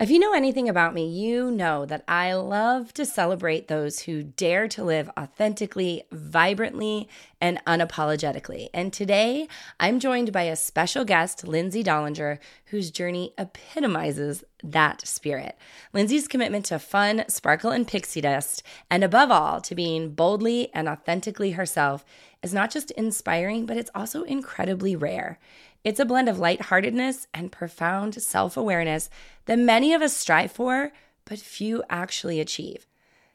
If you know anything about me, you know that I love to celebrate those who dare to live authentically, vibrantly, and unapologetically. And today, I'm joined by a special guest, Lindsay Dollinger, whose journey epitomizes that spirit. Lindsay's commitment to fun, sparkle, and pixie dust, and above all, to being boldly and authentically herself, is not just inspiring, but it's also incredibly rare. It's a blend of lightheartedness and profound self awareness that many of us strive for, but few actually achieve.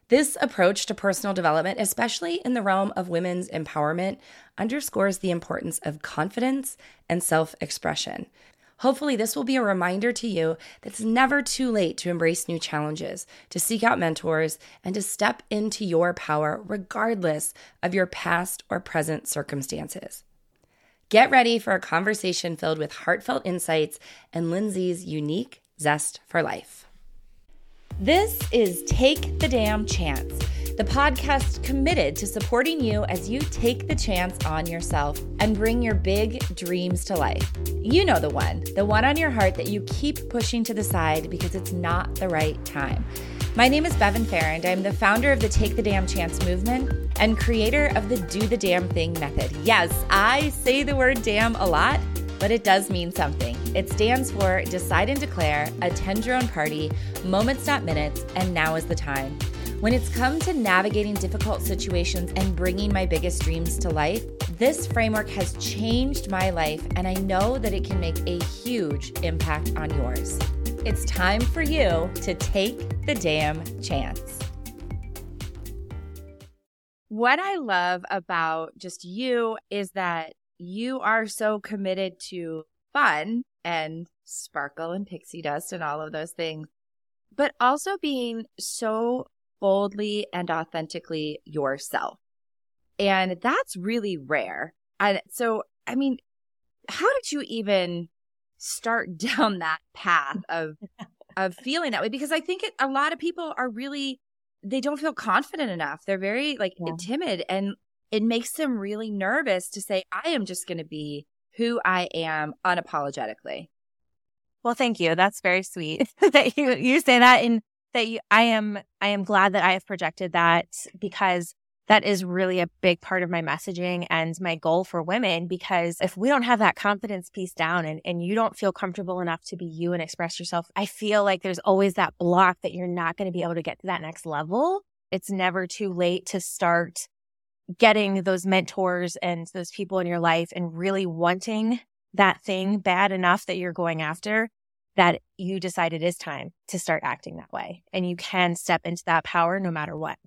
This approach to personal development, especially in the realm of women's empowerment, underscores the importance of confidence and self expression. Hopefully, this will be a reminder to you that it's never too late to embrace new challenges, to seek out mentors, and to step into your power regardless of your past or present circumstances. Get ready for a conversation filled with heartfelt insights and Lindsay's unique zest for life. This is Take the Damn Chance, the podcast committed to supporting you as you take the chance on yourself and bring your big dreams to life. You know the one, the one on your heart that you keep pushing to the side because it's not the right time. My name is Bevin Farrand. I'm the founder of the Take the Damn Chance movement and creator of the Do the Damn Thing method. Yes, I say the word damn a lot, but it does mean something. It stands for Decide and Declare, Attend Your Own Party, Moments Not Minutes, and Now is the Time. When it's come to navigating difficult situations and bringing my biggest dreams to life, this framework has changed my life, and I know that it can make a huge impact on yours. It's time for you to take the damn chance. What I love about just you is that you are so committed to fun and sparkle and pixie dust and all of those things, but also being so boldly and authentically yourself. And that's really rare. And so, I mean, how did you even start down that path of of feeling that way because I think it, a lot of people are really they don't feel confident enough. They're very like yeah. timid and it makes them really nervous to say I am just going to be who I am unapologetically. Well, thank you. That's very sweet that you you say that and that you, I am I am glad that I have projected that because that is really a big part of my messaging and my goal for women because if we don't have that confidence piece down and, and you don't feel comfortable enough to be you and express yourself, I feel like there's always that block that you're not going to be able to get to that next level. It's never too late to start getting those mentors and those people in your life and really wanting that thing bad enough that you're going after that you decide it is time to start acting that way. And you can step into that power no matter what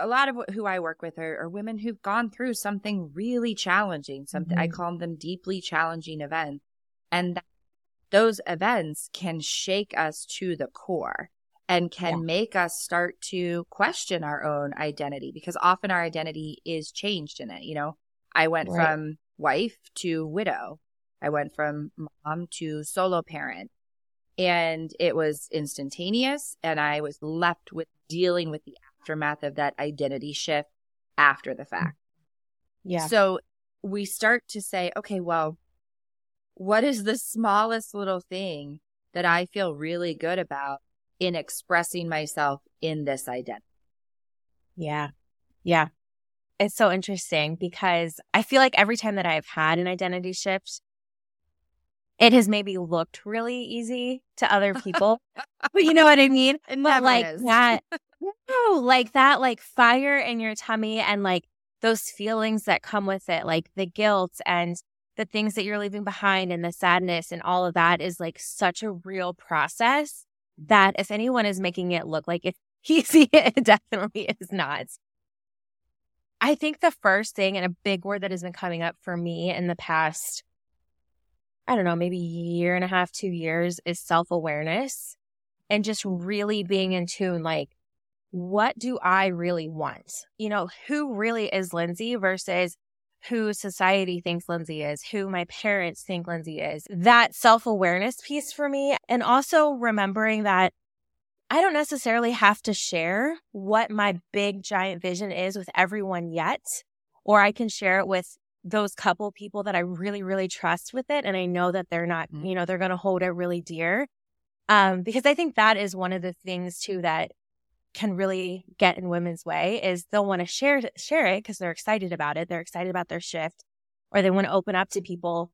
a lot of who I work with are, are women who've gone through something really challenging. Something mm-hmm. I call them deeply challenging events, and th- those events can shake us to the core and can yeah. make us start to question our own identity because often our identity is changed in it. You know, I went right. from wife to widow. I went from mom to solo parent. And it was instantaneous, and I was left with dealing with the aftermath of that identity shift after the fact. Yeah. So we start to say, okay, well, what is the smallest little thing that I feel really good about in expressing myself in this identity? Yeah. Yeah. It's so interesting because I feel like every time that I've had an identity shift, it has maybe looked really easy to other people. but you know what I mean? It but like is. that no, like that, like fire in your tummy and like those feelings that come with it, like the guilt and the things that you're leaving behind and the sadness and all of that is like such a real process that if anyone is making it look like it's easy, it definitely is not. I think the first thing and a big word that has been coming up for me in the past, I don't know, maybe year and a half, two years is self awareness and just really being in tune. Like, what do I really want? You know, who really is Lindsay versus who society thinks Lindsay is, who my parents think Lindsay is. That self awareness piece for me. And also remembering that I don't necessarily have to share what my big giant vision is with everyone yet, or I can share it with those couple people that I really, really trust with it. And I know that they're not, mm-hmm. you know, they're going to hold it really dear. Um, because I think that is one of the things too that can really get in women's way is they'll want to share share it because they're excited about it. They're excited about their shift or they want to open up to people.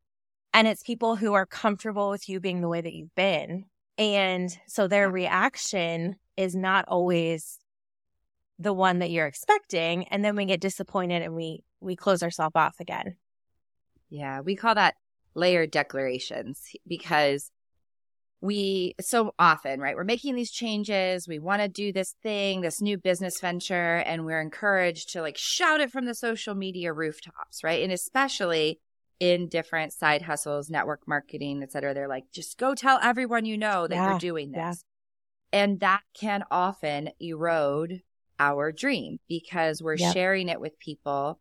And it's people who are comfortable with you being the way that you've been. And so their reaction is not always the one that you're expecting. And then we get disappointed and we we close ourselves off again. Yeah, we call that layered declarations because we so often, right? We're making these changes. We want to do this thing, this new business venture, and we're encouraged to like shout it from the social media rooftops, right? And especially in different side hustles, network marketing, et cetera. They're like, just go tell everyone you know that yeah, you're doing this. Yeah. And that can often erode our dream because we're yep. sharing it with people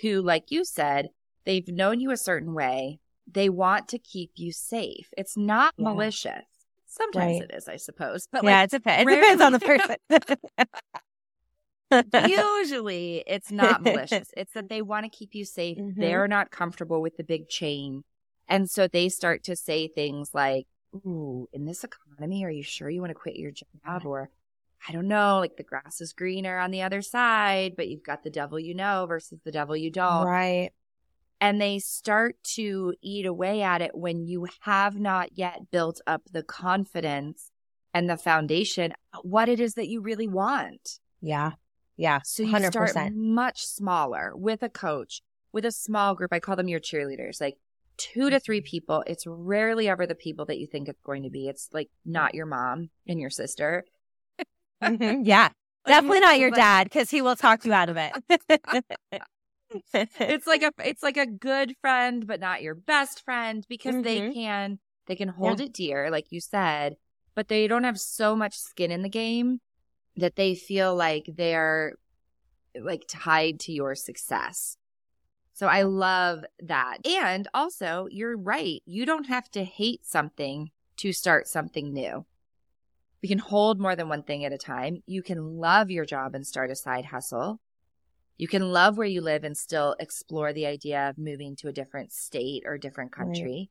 who, like you said, they've known you a certain way they want to keep you safe. It's not yeah. malicious. Sometimes right. it is, I suppose. But yeah, like, it depends. It depends on the person. Usually it's not malicious. It's that they want to keep you safe. Mm-hmm. They're not comfortable with the big chain. And so they start to say things like, Ooh, in this economy, are you sure you want to quit your job? Or I don't know, like the grass is greener on the other side, but you've got the devil you know versus the devil you don't. Right and they start to eat away at it when you have not yet built up the confidence and the foundation what it is that you really want. Yeah. Yeah. So you start much smaller with a coach, with a small group. I call them your cheerleaders, like two to three people. It's rarely ever the people that you think it's going to be. It's like not your mom and your sister. mm-hmm. Yeah. Definitely not your dad because he will talk you out of it. it's like a it's like a good friend but not your best friend because mm-hmm. they can they can hold yeah. it dear like you said but they don't have so much skin in the game that they feel like they're like tied to your success. So i love that. And also you're right you don't have to hate something to start something new. We can hold more than one thing at a time. You can love your job and start a side hustle you can love where you live and still explore the idea of moving to a different state or different country. Right.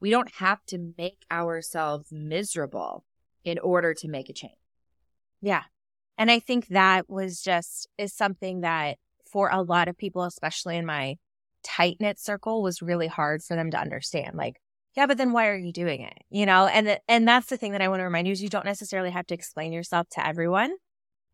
We don't have to make ourselves miserable in order to make a change. Yeah. And I think that was just is something that for a lot of people, especially in my tight knit circle, was really hard for them to understand. Like, yeah, but then why are you doing it? You know, and and that's the thing that I want to remind you is you don't necessarily have to explain yourself to everyone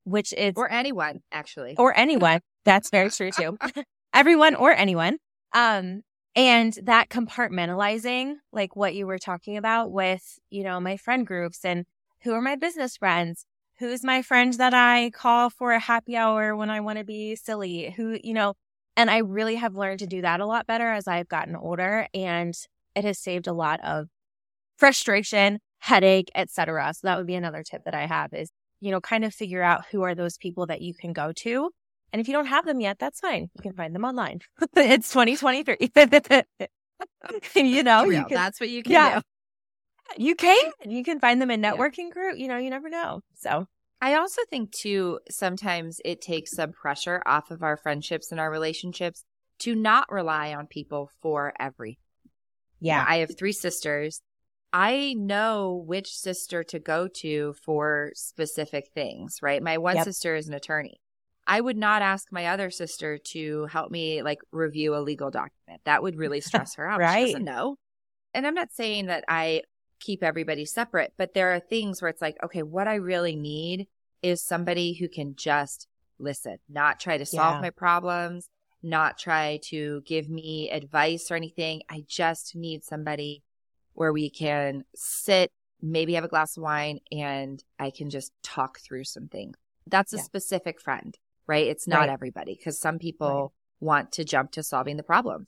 which is or anyone actually or anyone that's very true too. Everyone or anyone. Um and that compartmentalizing like what you were talking about with you know my friend groups and who are my business friends? Who's my friend that i call for a happy hour when i want to be silly? Who you know and i really have learned to do that a lot better as i've gotten older and it has saved a lot of frustration headache etc so that would be another tip that i have is you know, kind of figure out who are those people that you can go to. And if you don't have them yet, that's fine. You can find them online. it's 2023. you know, oh, you can, that's what you can yeah, do. You can. You can find them in networking yeah. group. You know, you never know. So I also think too, sometimes it takes some pressure off of our friendships and our relationships to not rely on people for everything. Yeah. I have three sisters I know which sister to go to for specific things, right? My one yep. sister is an attorney. I would not ask my other sister to help me like review a legal document. That would really stress her out. right. She doesn't know. And I'm not saying that I keep everybody separate, but there are things where it's like, okay, what I really need is somebody who can just listen, not try to solve yeah. my problems, not try to give me advice or anything. I just need somebody where we can sit, maybe have a glass of wine, and I can just talk through something. That's a yeah. specific friend, right? It's not right. everybody because some people right. want to jump to solving the problem.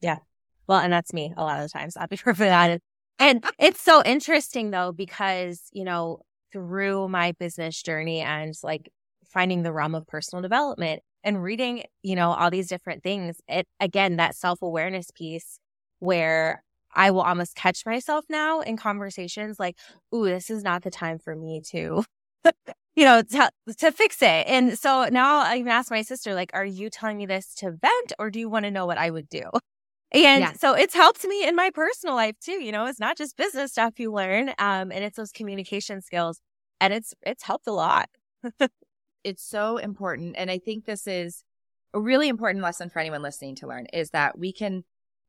Yeah. Well, and that's me a lot of the times. I'll be perfectly honest. And it's so interesting though, because, you know, through my business journey and like finding the realm of personal development and reading, you know, all these different things, it again, that self awareness piece where I will almost catch myself now in conversations like, ooh, this is not the time for me to, you know, to, to fix it. And so now I even ask my sister, like, are you telling me this to vent or do you want to know what I would do? And Yes. so it's helped me in my personal life too. You know, it's not just business stuff you learn, um, and it's those communication skills, and it's it's helped a lot. it's so important and i think this is a really important lesson for anyone listening to learn is that we can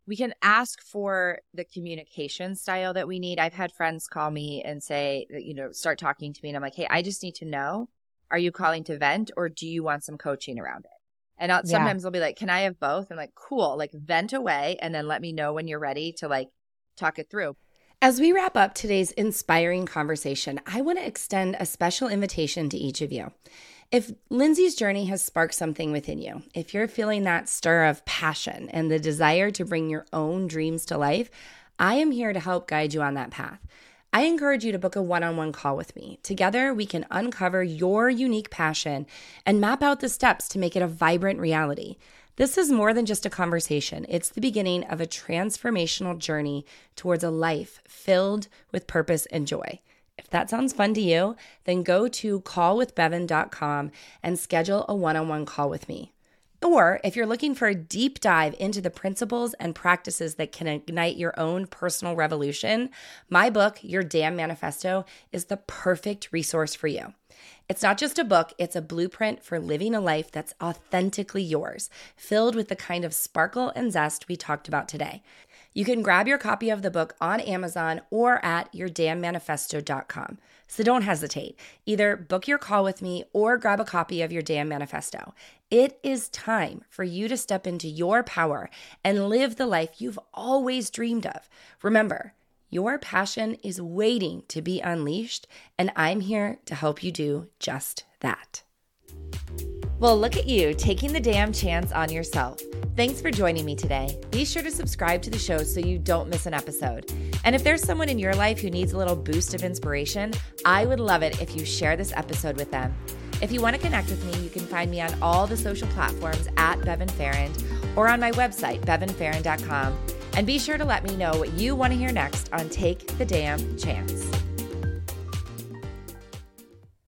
we can ask for the communication style that we need i've had friends call me and say you know start talking to me and i'm like hey i just need to know are you calling to vent or do you want some coaching around it and I'll, Yeah. sometimes they'll be like can i have both i'm like cool like vent away and then let me know when you're ready to like talk it through as we wrap up today's inspiring conversation, I want to extend a special invitation to each of you. If Lindsay's journey has sparked something within you, if you're feeling that stir of passion and the desire to bring your own dreams to life, I am here to help guide you on that path. I encourage you to book a one on one call with me. Together, we can uncover your unique passion and map out the steps to make it a vibrant reality. This is more than just a conversation, it's the beginning of a transformational journey towards a life filled with purpose and joy. If that sounds fun to you, then go to callwithbevin.com and schedule a one on one call with me. Or if you're looking for a deep dive into the principles and practices that can ignite your own personal revolution, my book, Your Damn Manifesto, is the perfect resource for you. It's not just a book, it's a blueprint for living a life that's authentically yours, filled with the kind of sparkle and zest we talked about today. You can grab your copy of the book on Amazon or at yourdamnmanifesto.com. So don't hesitate. Either book your call with me or grab a copy of your Damn Manifesto. It is time for you to step into your power and live the life you've always dreamed of. Remember, your passion is waiting to be unleashed, and I'm here to help you do just that. Well, look at you taking the damn chance on yourself. Thanks for joining me today. Be sure to subscribe to the show so you don't miss an episode. And if there's someone in your life who needs a little boost of inspiration, I would love it if you share this episode with them. If you want to connect with me, you can find me on all the social platforms at Bevin Farrand or on my website, bevinfarrand.com. And be sure to let me know what you want to hear next on Take the Damn Chance.